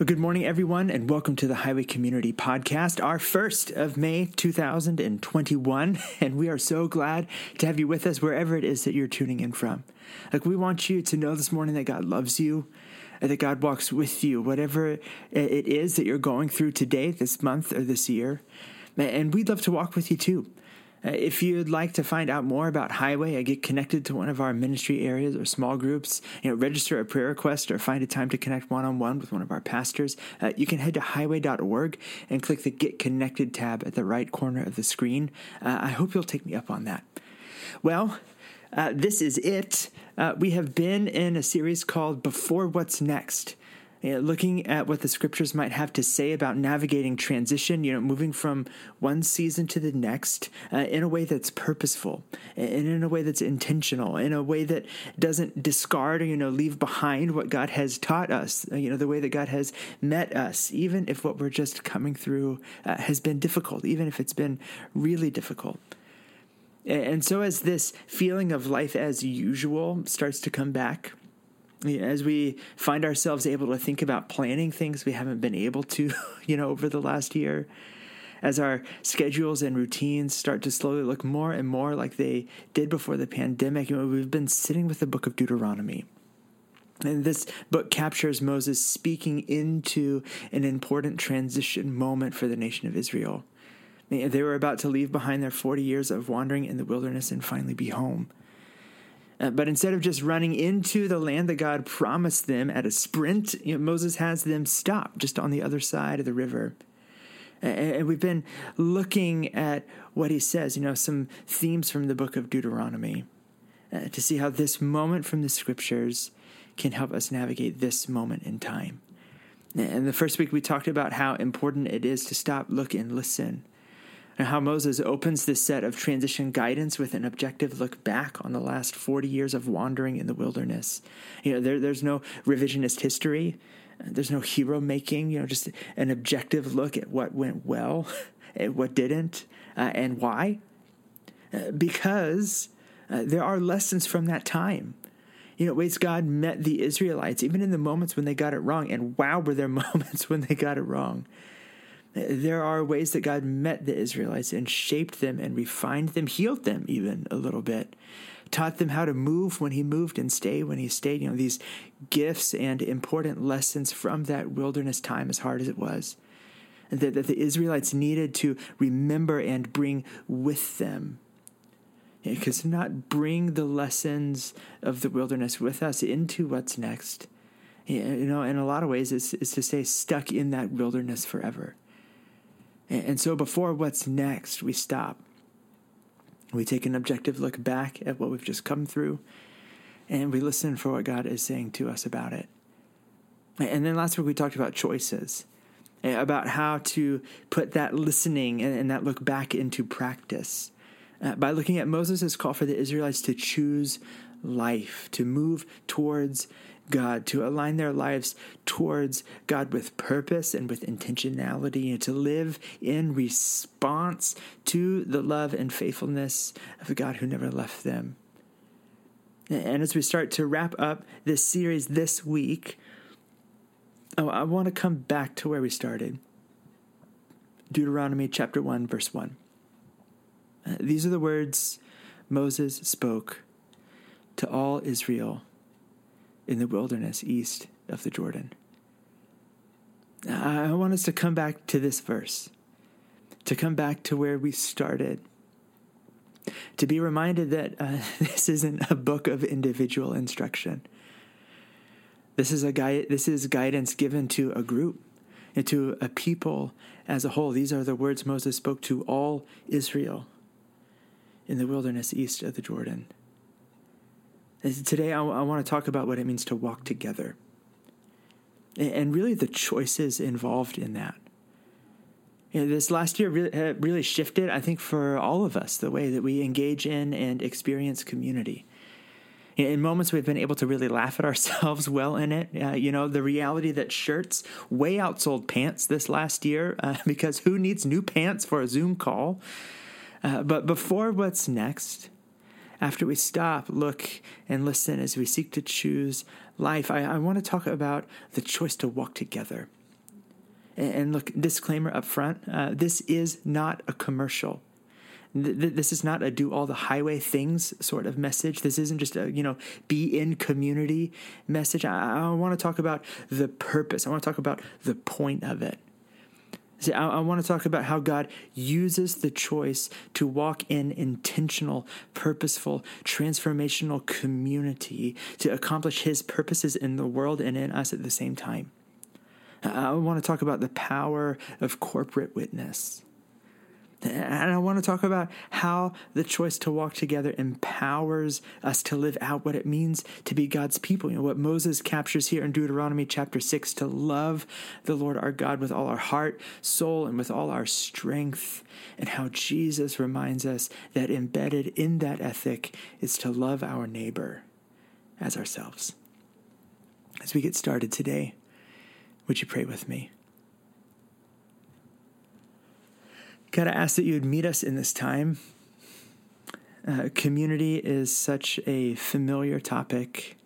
Well, good morning, everyone, and welcome to the Highway Community Podcast, our first of May 2021. And we are so glad to have you with us wherever it is that you're tuning in from. Like, we want you to know this morning that God loves you, uh, that God walks with you, whatever it is that you're going through today, this month, or this year. And we'd love to walk with you too. Uh, if you'd like to find out more about Highway, I get connected to one of our ministry areas or small groups, you know, register a prayer request or find a time to connect one on one with one of our pastors, uh, you can head to highway.org and click the Get Connected tab at the right corner of the screen. Uh, I hope you'll take me up on that. Well, uh, this is it. Uh, we have been in a series called Before What's Next looking at what the scriptures might have to say about navigating transition, you know, moving from one season to the next uh, in a way that's purposeful and in a way that's intentional, in a way that doesn't discard or, you know, leave behind what God has taught us, uh, you know, the way that God has met us, even if what we're just coming through uh, has been difficult, even if it's been really difficult. And so, as this feeling of life as usual starts to come back, as we find ourselves able to think about planning things we haven't been able to, you know, over the last year, as our schedules and routines start to slowly look more and more like they did before the pandemic, you know, we've been sitting with the book of Deuteronomy. And this book captures Moses speaking into an important transition moment for the nation of Israel. They were about to leave behind their 40 years of wandering in the wilderness and finally be home. Uh, but instead of just running into the land that God promised them at a sprint, you know, Moses has them stop just on the other side of the river. And we've been looking at what he says, you know, some themes from the book of Deuteronomy uh, to see how this moment from the scriptures can help us navigate this moment in time. And the first week we talked about how important it is to stop, look, and listen and how Moses opens this set of transition guidance with an objective look back on the last 40 years of wandering in the wilderness. You know, there, there's no revisionist history, there's no hero making, you know, just an objective look at what went well and what didn't uh, and why. Because uh, there are lessons from that time you know, ways God met the Israelites, even in the moments when they got it wrong. And wow, were there moments when they got it wrong. There are ways that God met the Israelites and shaped them and refined them, healed them even a little bit, taught them how to move when He moved and stay when He stayed. You know, these gifts and important lessons from that wilderness time, as hard as it was, that, that the Israelites needed to remember and bring with them. Because yeah, not bring the lessons of the wilderness with us into what's next. You know, in a lot of ways, is, is to stay stuck in that wilderness forever. And so before what's next, we stop. We take an objective look back at what we've just come through, and we listen for what God is saying to us about it. And then last week we talked about choices, about how to put that listening and that look back into practice. Uh, by looking at Moses' call for the Israelites to choose life, to move towards God, to align their lives towards God with purpose and with intentionality, and to live in response to the love and faithfulness of a God who never left them. And as we start to wrap up this series this week, oh, I want to come back to where we started Deuteronomy chapter 1, verse 1. Uh, these are the words Moses spoke to all Israel in the wilderness east of the Jordan. I want us to come back to this verse, to come back to where we started, to be reminded that uh, this isn't a book of individual instruction. This is a guide, this is guidance given to a group and to a people as a whole. These are the words Moses spoke to all Israel in the wilderness east of the Jordan. Today, I, I want to talk about what it means to walk together and really the choices involved in that. You know, this last year really, really shifted, I think, for all of us, the way that we engage in and experience community. In moments, we've been able to really laugh at ourselves well in it. Uh, you know, the reality that shirts way outsold pants this last year uh, because who needs new pants for a Zoom call? Uh, but before what's next, after we stop, look, and listen as we seek to choose life, I, I want to talk about the choice to walk together. And look, disclaimer up front uh, this is not a commercial. This is not a do all the highway things sort of message. This isn't just a, you know, be in community message. I, I want to talk about the purpose. I want to talk about the point of it. See, I, I want to talk about how God uses the choice to walk in intentional, purposeful, transformational community to accomplish His purposes in the world and in us at the same time. I want to talk about the power of corporate witness. And I want to talk about how the choice to walk together empowers us to live out what it means to be God's people. You know, what Moses captures here in Deuteronomy chapter 6 to love the Lord our God with all our heart, soul, and with all our strength. And how Jesus reminds us that embedded in that ethic is to love our neighbor as ourselves. As we get started today, would you pray with me? God, I ask that you would meet us in this time. Uh, community is such a familiar topic,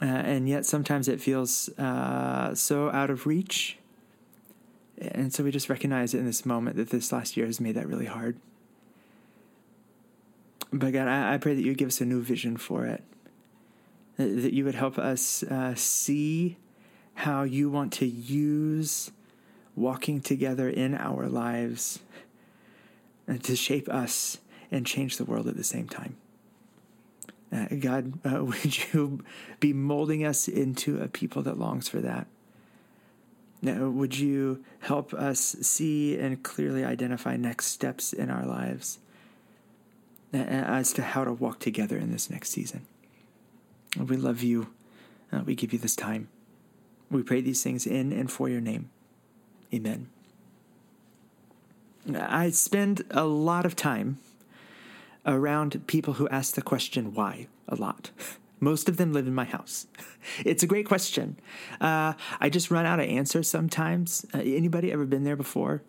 uh, and yet sometimes it feels uh, so out of reach. And so we just recognize in this moment that this last year has made that really hard. But God, I, I pray that you give us a new vision for it, that you would help us uh, see how you want to use walking together in our lives and to shape us and change the world at the same time. Uh, God, uh, would you be molding us into a people that longs for that? Now, would you help us see and clearly identify next steps in our lives uh, as to how to walk together in this next season? We love you. Uh, we give you this time. We pray these things in and for your name. Amen. I spend a lot of time around people who ask the question why a lot. Most of them live in my house. It's a great question. Uh, I just run out of answers sometimes. Uh, anybody ever been there before?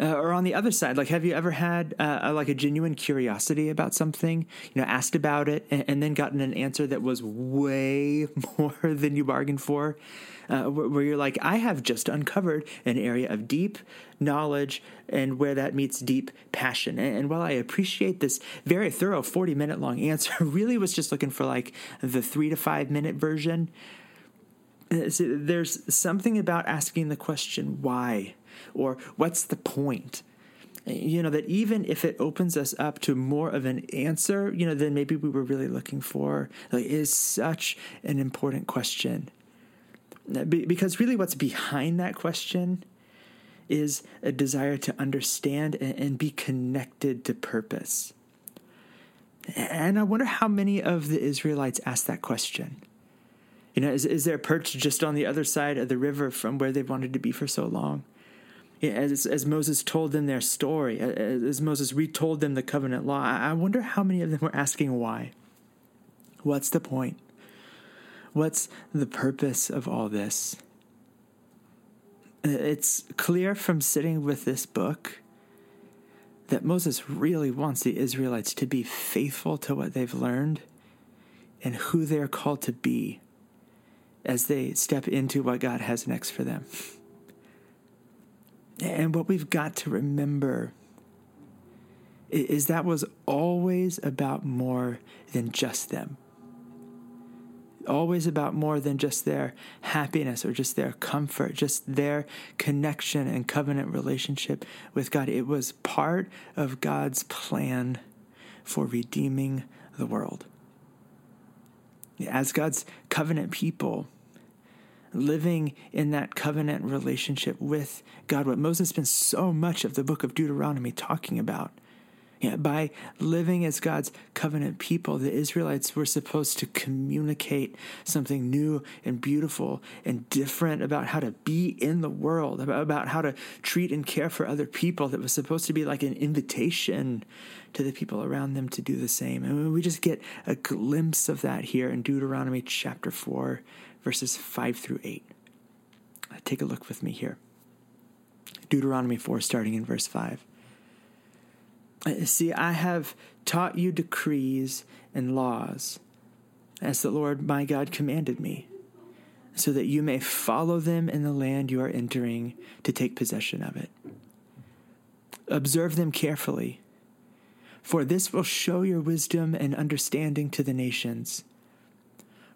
Uh, or on the other side, like, have you ever had uh, like a genuine curiosity about something? You know, asked about it and, and then gotten an answer that was way more than you bargained for, uh, where, where, you're like, I have just uncovered an area of deep knowledge and where that meets deep passion. And, and while I appreciate this very thorough 40 minute long answer, I really was just looking for like the three to five minute version. Uh, so there's something about asking the question why or what's the point? You know, that even if it opens us up to more of an answer, you know, than maybe we were really looking for, like, is such an important question. Because really, what's behind that question is a desire to understand and be connected to purpose. And I wonder how many of the Israelites asked that question. You know, is, is there a perch just on the other side of the river from where they've wanted to be for so long? As, as Moses told them their story, as Moses retold them the covenant law, I wonder how many of them were asking why. What's the point? What's the purpose of all this? It's clear from sitting with this book that Moses really wants the Israelites to be faithful to what they've learned and who they're called to be as they step into what God has next for them. And what we've got to remember is that was always about more than just them. Always about more than just their happiness or just their comfort, just their connection and covenant relationship with God. It was part of God's plan for redeeming the world. As God's covenant people, living in that covenant relationship with God, what Moses spends so much of the book of Deuteronomy talking about. Yeah, by living as God's covenant people, the Israelites were supposed to communicate something new and beautiful and different about how to be in the world, about how to treat and care for other people. That was supposed to be like an invitation to the people around them to do the same. And we just get a glimpse of that here in Deuteronomy chapter 4, verses 5 through 8. Take a look with me here. Deuteronomy 4, starting in verse 5. Uh, see, I have taught you decrees and laws as the Lord my God commanded me. so that you may follow them in the land you are entering to take possession of it. Observe them carefully, for this will show your wisdom and understanding to the nations,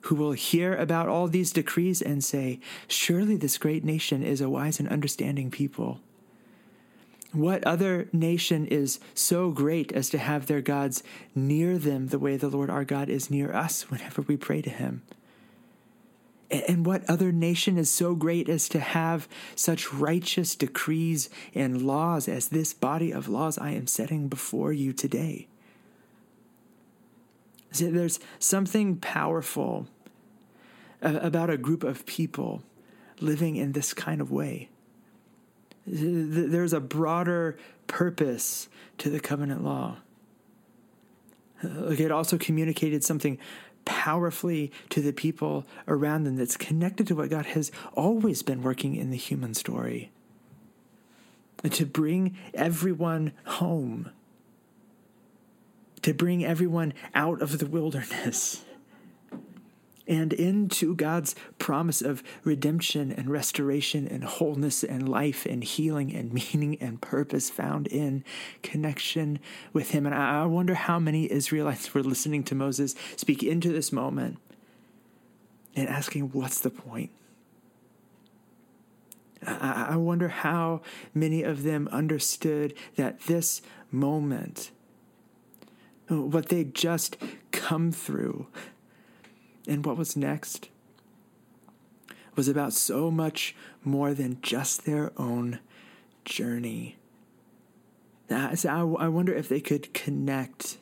who will hear about all these decrees and say, Surely this great nation is a wise and understanding people. What other nation is so great as to have their gods near them the way the Lord our God is near us whenever we pray to him? And what other nation is so great as to have such righteous decrees and laws as this body of laws I am setting before you today? See, there's something powerful about a group of people living in this kind of way. There's a broader purpose to the covenant law. it also communicated something powerfully to the people around them that's connected to what God has always been working in the human story. To bring everyone home, to bring everyone out of the wilderness and into God's promise of redemption and restoration and wholeness and life and healing and meaning and purpose found in connection with Him. And I wonder how many Israelites were listening to Moses speak into this moment and asking, What's the point? I wonder how many of them understood that this moment, what they'd just come through, and what was next was about so much more than just their own journey. So I wonder if they could connect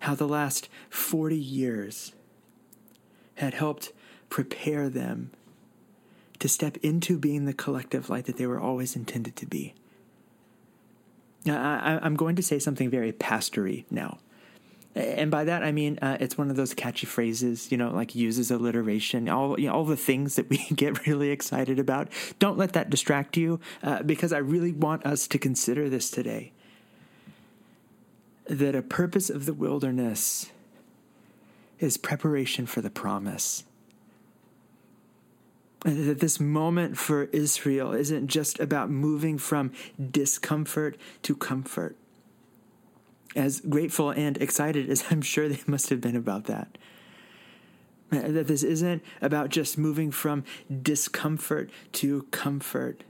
how the last 40 years had helped prepare them to step into being the collective light that they were always intended to be. Now, I, am going to say something very pastory now. And by that I mean uh, it's one of those catchy phrases, you know, like uses alliteration, all you know, all the things that we get really excited about. Don't let that distract you, uh, because I really want us to consider this today. That a purpose of the wilderness is preparation for the promise. That this moment for Israel isn't just about moving from discomfort to comfort as grateful and excited as I'm sure they must have been about that. That this isn't about just moving from discomfort to comfort,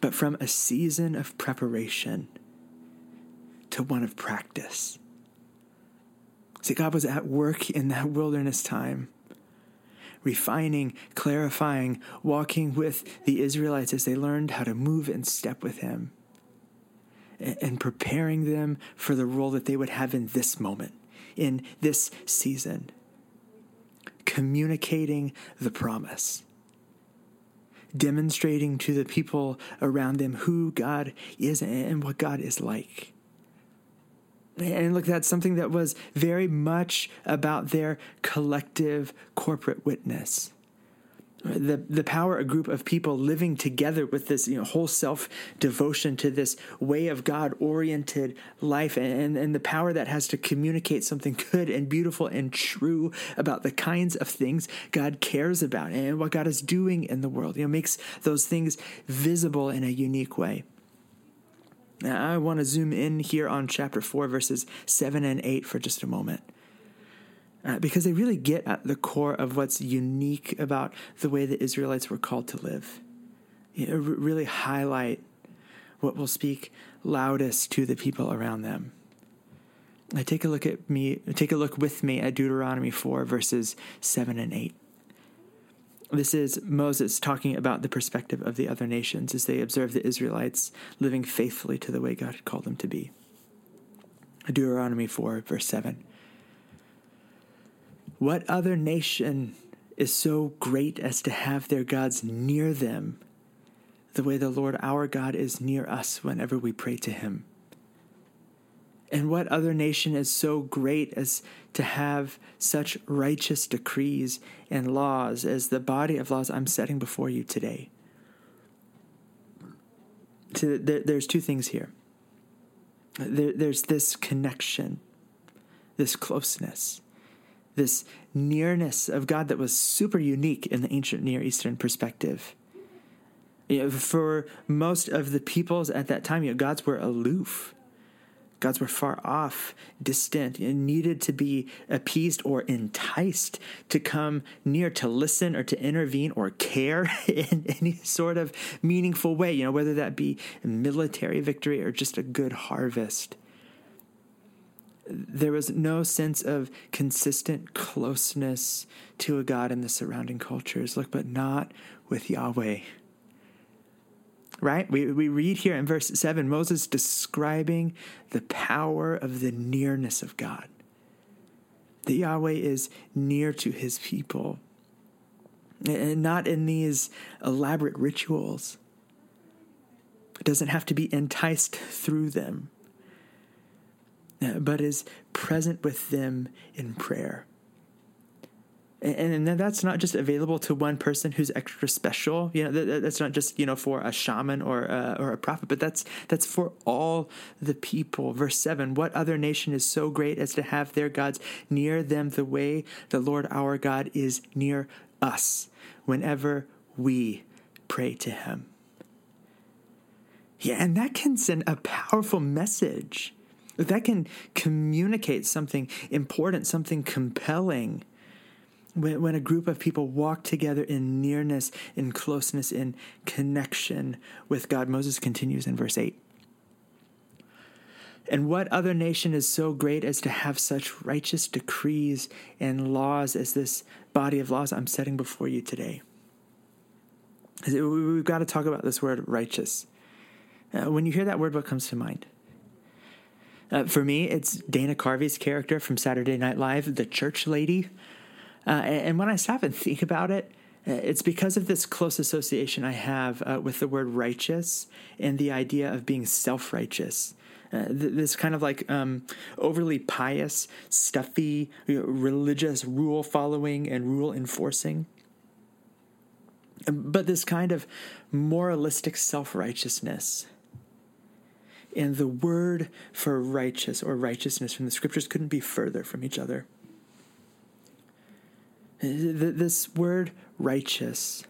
but from a season of preparation to one of practice. See, God was at work in that wilderness time, refining, clarifying, walking with the Israelites as they learned how to move and step with Him and preparing them for the role that they would have in this moment, in this season. Communicating the promise, demonstrating to the people around them who God is and what God is like. And look, that's something that was very much about their collective corporate witness the the power a group of people living together with this you know whole self devotion to this way of God oriented life and and the power that has to communicate something good and beautiful and true about the kinds of things God cares about and what God is doing in the world you know makes those things visible in a unique way. Now, I want to zoom in here on chapter 4 verses 7 and 8 for just a moment uh, because they really get at the core of what's unique about the way the Israelites were called to live. Really highlight what will speak loudest to the people around them. I take a look at me, take a look with me at Deuteronomy 4, verses 7 and 8. This is Moses talking about the perspective of the other nations as they observe the Israelites living faithfully to the way God had called them to be. Deuteronomy 4, verse 7. What other nation is so great as to have their gods near them, the way the Lord our God is near us whenever we pray to him? And what other nation is so great as to have such righteous decrees and laws as the body of laws I'm setting before you today? So there's two things here. there's this connection, this closeness this nearness of God that was super unique in the ancient Near Eastern perspective. You know, for most of the peoples at that time, you know, gods were aloof. Gods were far off, distant, and needed to be appeased or enticed to come near to listen or to intervene or care in any sort of meaningful way, you know, whether that be military victory or just a good harvest. There was no sense of consistent closeness to a God in the surrounding cultures. Look, but not with Yahweh right? We, we read here in verse 7 Moses describing the power of the nearness of God. That Yahweh is near to his people, and not in these elaborate rituals. It doesn't have to be enticed through them, but is present with them in prayer and, that's not just available to one person who's extra special. You know, that, that's not just you know for a shaman or uh, or a prophet, but that's that's for all the people. Verse seven: What other nation is so great as to have their gods near them the way the Lord our God is near us whenever we pray to Him? Yeah, and that can send a powerful message. That can communicate something important, something compelling when, when a group of people walk together in nearness, in closeness, in connection with God. Moses continues in verse 8. And what other nation is so great as to have such righteous decrees and laws as this body of laws I'm setting before you today? We've got to talk about this word righteous. Uh, when you hear that word, what comes to mind? Uh, for me, it's Dana Carvey's character from Saturday Night Live, the church lady. Uh, and when I stop and think about it, uh, it's because of this close association I have uh, with the word righteous and the idea of being self righteous. Uh, th- this kind of like um, overly pious, stuffy, you know, religious rule following and rule enforcing. But this kind of moralistic self righteousness. And the word for righteous or righteousness from the scriptures couldn't be further from each other. This word righteous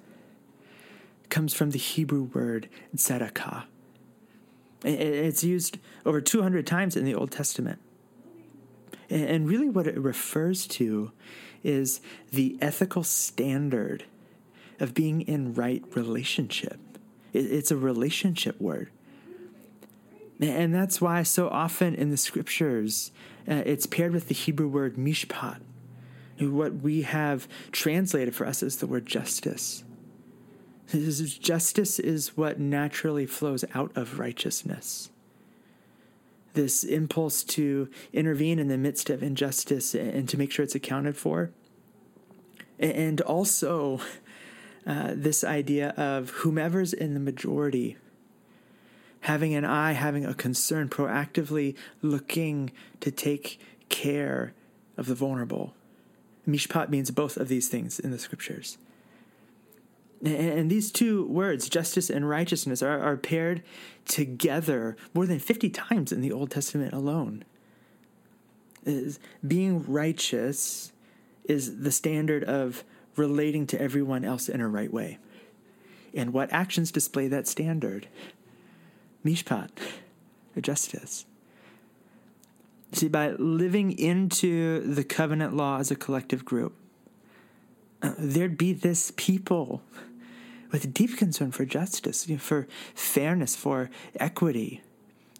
comes from the Hebrew word tzedakah. It's used over 200 times in the Old Testament. And really, what it refers to is the ethical standard of being in right relationship. It's a relationship word. And that's why so often in the scriptures, uh, it's paired with the Hebrew word mishpat, what we have translated for us is the word justice. Justice is what naturally flows out of righteousness. This impulse to intervene in the midst of injustice and to make sure it's accounted for. And also, uh, this idea of whomever's in the majority having an eye, having a concern, proactively looking to take care of the vulnerable. Mishpat means both of these things in the scriptures. And these two words, justice and righteousness, are, are paired together more than 50 times in the Old Testament alone. Is being righteous is the standard of relating to everyone else in a right way. And what actions display that standard? Mishpat, justice. See, by living into the covenant law as a collective group, uh, there'd be this people with deep concern for justice, you know, for fairness, for equity,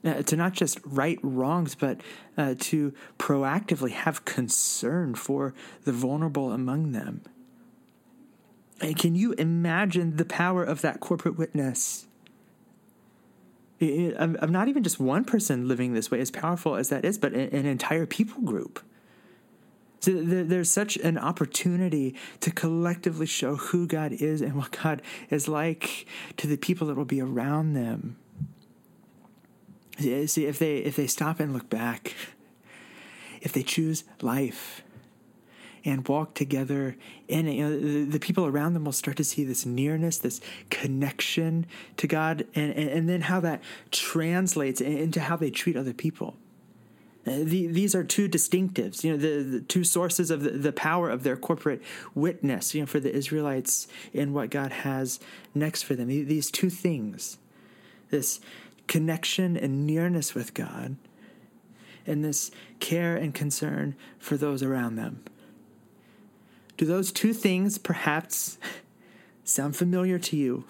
uh, to not just right wrongs, but uh, to proactively have concern for the vulnerable among them. And can you imagine the power of that corporate witness? Of not even just one person living this way, as powerful as that is, but an entire people group. So there's such an opportunity to collectively show who God is and what God is like to the people that will be around them. See, if they if they stop and look back, if they choose life, and walk together in it. You know, the, the, people around them will start to see this nearness, this connection to God, and, and, and then how that translates into how they treat other people. Uh, the, these are two distinctives, you know, the, the two sources of the, the, power of their corporate witness, you know, for the Israelites in what God has next for them. These two things, this connection and nearness with God, and this care and concern for those around them. Do those two things perhaps sound familiar to you?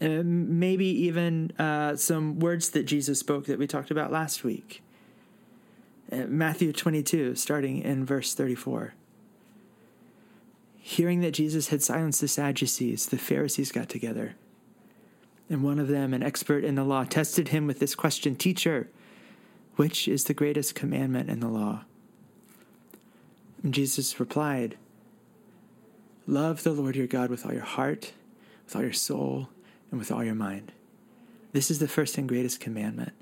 Uh, maybe even uh, some words that Jesus spoke that we talked about last week. Uh, Matthew 22, starting in verse 34. Hearing that Jesus had silenced the Sadducees, the Pharisees got together. And one of them, an expert in the law, tested him with this question Teacher, which is the greatest commandment in the law? And Jesus replied, Love the Lord your God with all your heart, with all your soul, and with all your mind. This is the first and greatest commandment.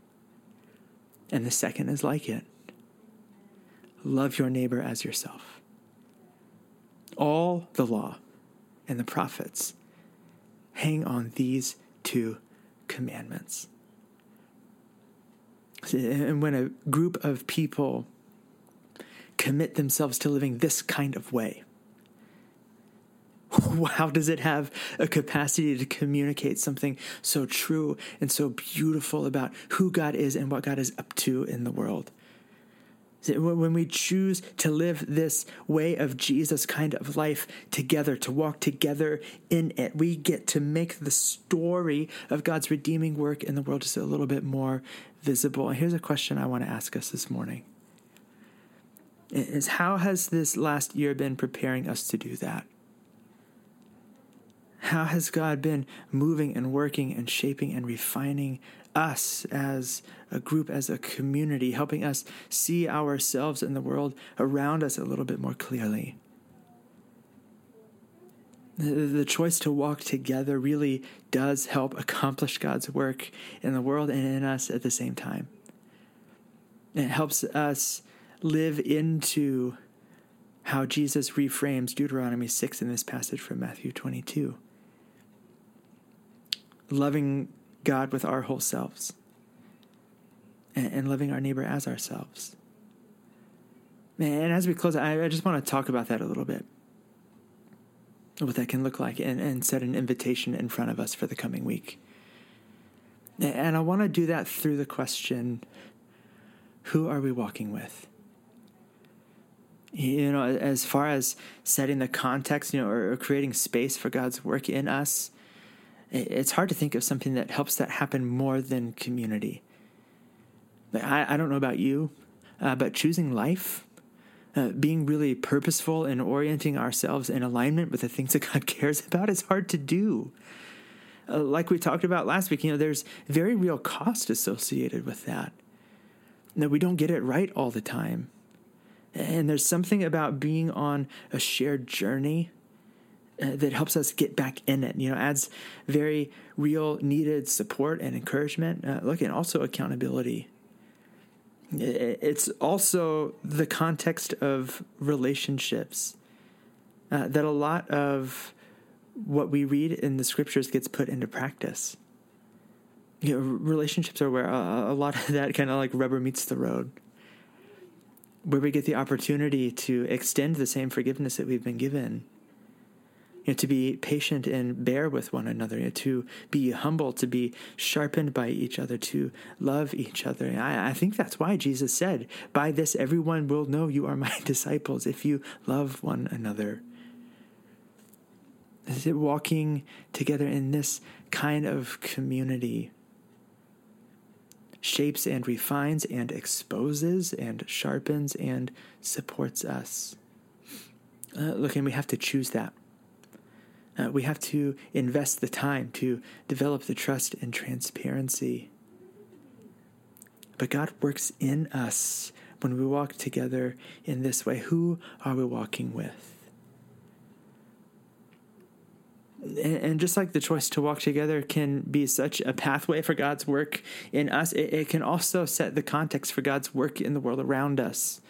And the second is like it love your neighbor as yourself. All the law and the prophets hang on these two commandments. And when a group of people commit themselves to living this kind of way, how does it have a capacity to communicate something so true and so beautiful about who God is and what God is up to in the world? When we choose to live this way of Jesus kind of life together, to walk together in it, we get to make the story of God's redeeming work in the world just a little bit more visible. And here's a question I want to ask us this morning is how has this last year been preparing us to do that? How has God been moving and working and shaping and refining us as a group, as a community, helping us see ourselves and the world around us a little bit more clearly? The choice to walk together really does help accomplish God's work in the world and in us at the same time. It helps us live into how Jesus reframes Deuteronomy 6 in this passage from Matthew 22 loving God with our whole selves and, loving our neighbor as ourselves. And as we close, I, I just want to talk about that a little bit. What that can look like and, and set an invitation in front of us for the coming week. And I want to do that through the question who are we walking with? You know, as far as setting the context, you know, or, or creating space for God's work in us, it's hard to think of something that helps that happen more than community. I, I don't know about you, uh, but choosing life, uh, being really purposeful and orienting ourselves in alignment with the things that God cares about is hard to do. Uh, like we talked about last week, you know, there's very real cost associated with that. That we don't get it right all the time. And there's something about being on a shared journey uh, that helps us get back in it. You know, adds very real, needed support and encouragement. Uh, look, and also accountability. It's also the context of relationships uh, that a lot of what we read in the scriptures gets put into practice. You know, relationships are where a, a lot of that kind of like rubber meets the road, where we get the opportunity to extend the same forgiveness that we've been given you know, to be patient and bear with one another, you know, to be humble, to be sharpened by each other, to love each other. I, I think that's why Jesus said, By this everyone will know you are my disciples if you love one another. Is it walking together in this kind of community? Shapes and refines and exposes and sharpens and supports us. Uh, look, and we have to choose that. Uh, we have to invest the time to develop the trust and transparency. But God works in us when we walk together in this way. Who are we walking with? And just like the choice to walk together can be such a pathway for God's work in us, it, it can also set the context for God's work in the world around us.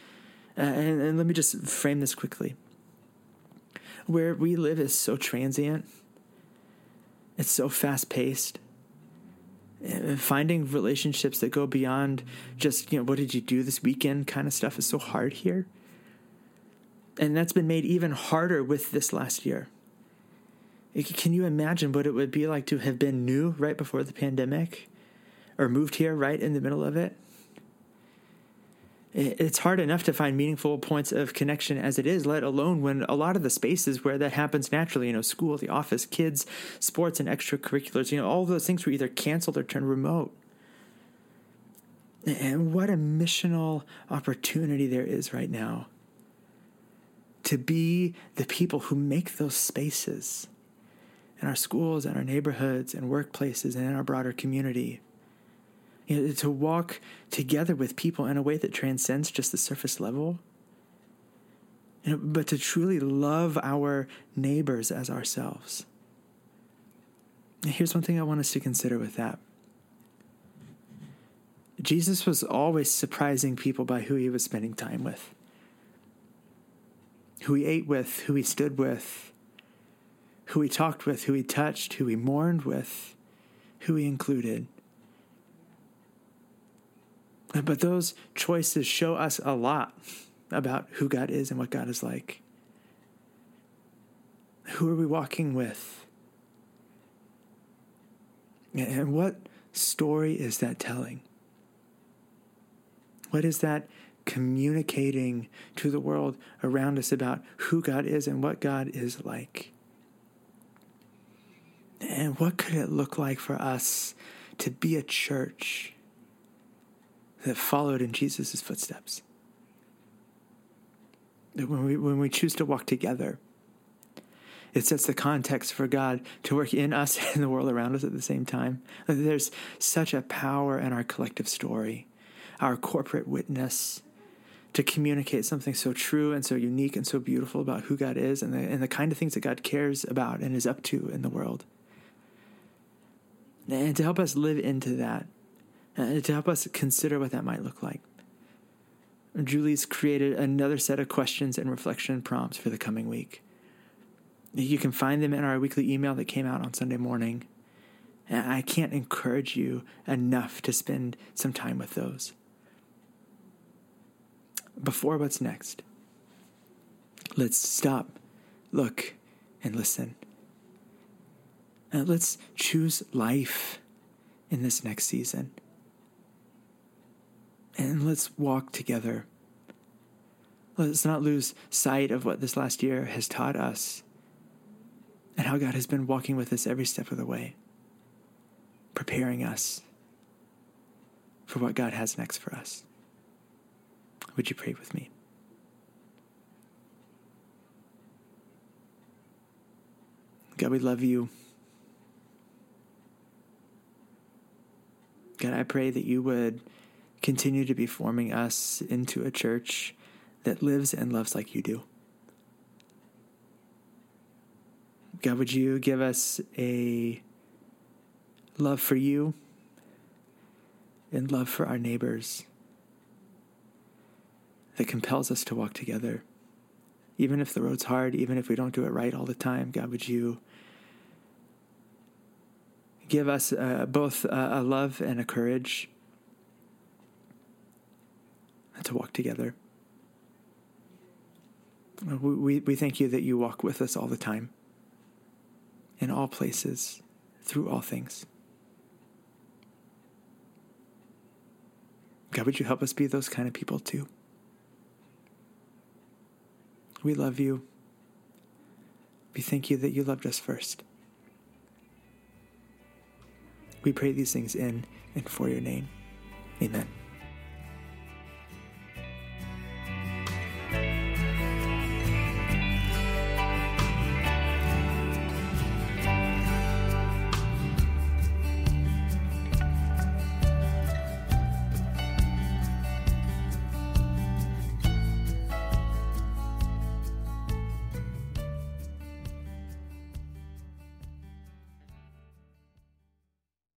Uh, and, and let me just frame this quickly where we live is so transient. It's so fast paced. Finding relationships that go beyond just, you know, what did you do this weekend kind of stuff is so hard here. And that's been made even harder with this last year. Can you imagine what it would be like to have been new right before the pandemic or moved here right in the middle of it? It's hard enough to find meaningful points of connection as it is, let alone when a lot of the spaces where that happens naturally, you know, school, the office, kids, sports, and extracurriculars, you know, all those things were either canceled or turned remote. And what a missional opportunity there is right now to be the people who make those spaces in our schools and our neighborhoods and workplaces and in our broader community. You know, to walk together with people in a way that transcends just the surface level. You know, but to truly love our neighbors as ourselves. And here's one thing I want us to consider with that. Jesus was always surprising people by who he was spending time with, who he ate with, who he stood with, who he talked with, who he touched, who he mourned with, who he included. But those choices show us a lot about who God is and what God is like. Who are we walking with? And what story is that telling? What is that communicating to the world around us about who God is and what God is like? And what could it look like for us to be a church that followed in Jesus' footsteps? That when we, when we choose to walk together, it sets the context for God to work in us and the world around us at the same time. There's such a power in our collective story, our corporate witness to communicate something so true and so unique and so beautiful about who God is and the, and the kind of things that God cares about and is up to in the world and to help us live into that, and to help us consider what that might look like. Julie's created another set of questions and reflection prompts for the coming week. You can find them in our weekly email that came out on Sunday morning. And I can't encourage you enough to spend some time with those. Before what's next, let's stop, look, and listen. And let's choose life in this next season. And let's walk together. Let's not lose sight of what this last year has taught us and how God has been walking with us every step of the way, preparing us for what God has next for us. Would you pray with me? God, we love you. God, I pray that you would continue to be forming us into a church that lives and loves like you do. God, would you give us a love for you and love for our neighbors that compels us to walk together? Even if the road's hard, even if we don't do it right all the time, God, would you give us uh, both a love and a courage to walk together. We, we thank you that you walk with us all the time, in all places, through all things. God, would you help us be those kind of people too? We love you. We thank you that you loved us first. We pray these things in and for your name. Amen.